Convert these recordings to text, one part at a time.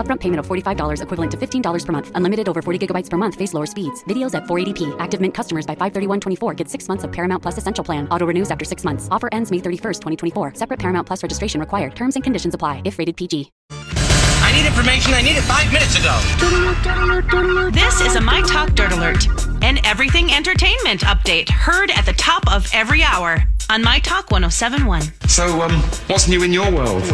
Upfront payment of $45 equivalent to $15 per month. Unlimited over 40 gigabytes per month. Face lower speeds. Videos at 480p. Active Mint customers by 531.24 get six months of Paramount Plus Essential Plan. Auto renews after six months. Offer ends May 31st, 2024. Separate Paramount Plus registration required. Terms and conditions apply if rated PG. I need information. I need it five minutes ago. This is a My Talk Dirt Alert, an everything entertainment update heard at the top of every hour on My Talk 1071. So, um, what's new in your world?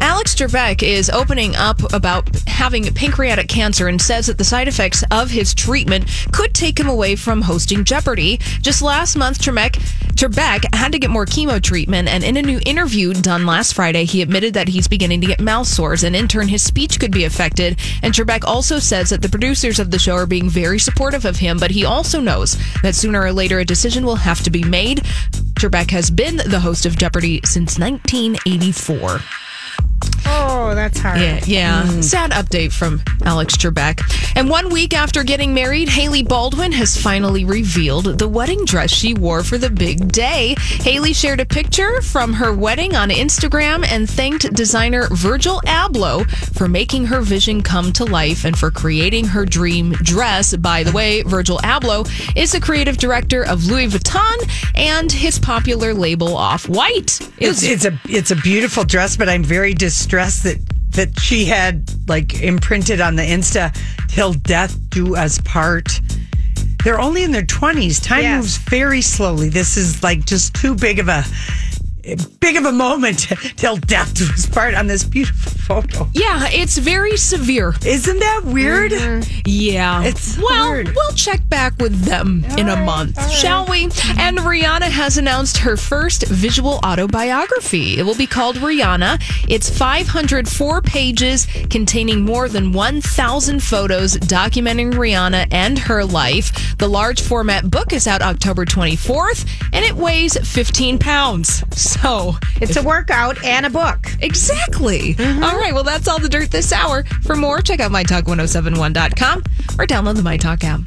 Alex Trebek is opening up about having pancreatic cancer and says that the side effects of his treatment could take him away from hosting Jeopardy. Just last month, Trebek, Trebek had to get more chemo treatment, and in a new interview done last Friday, he admitted that he's beginning to get mouth sores, and in turn, his speech could be affected. And Trebek also says that the producers of the show are being very supportive of him, but he also knows that sooner or later a decision will have to be made. Trebek has been the host of Jeopardy since 1984. Oh. Oh, that's hard. Yeah, yeah. Hmm. Sad update from Alex Trebek. And one week after getting married, Hailey Baldwin has finally revealed the wedding dress she wore for the big day. Hailey shared a picture from her wedding on Instagram and thanked designer Virgil Abloh for making her vision come to life and for creating her dream dress. By the way, Virgil Abloh is the creative director of Louis Vuitton and his popular label Off White. It's, it's a it's a beautiful dress, but I'm very distressed that that she had like imprinted on the Insta till death do us part. They're only in their twenties. Time Yes. moves very slowly. This is like just too big of a big of a moment till death do us part on this beautiful photo. Yeah, it's very severe. Isn't that weird? Mm-hmm. Yeah. It's well, hard. we'll check back with them in a month, shall we? And Rihanna has announced her first visual autobiography. It will be called Rihanna. It's 504 pages containing more than 1,000 photos documenting Rihanna and her life. The large format book is out October 24th and it weighs 15 pounds. So, It's a workout and a book. Exactly. Mm-hmm. All right. Well, that's all the dirt this hour. For more, check out mytalk1071.com or download the MyTalk app.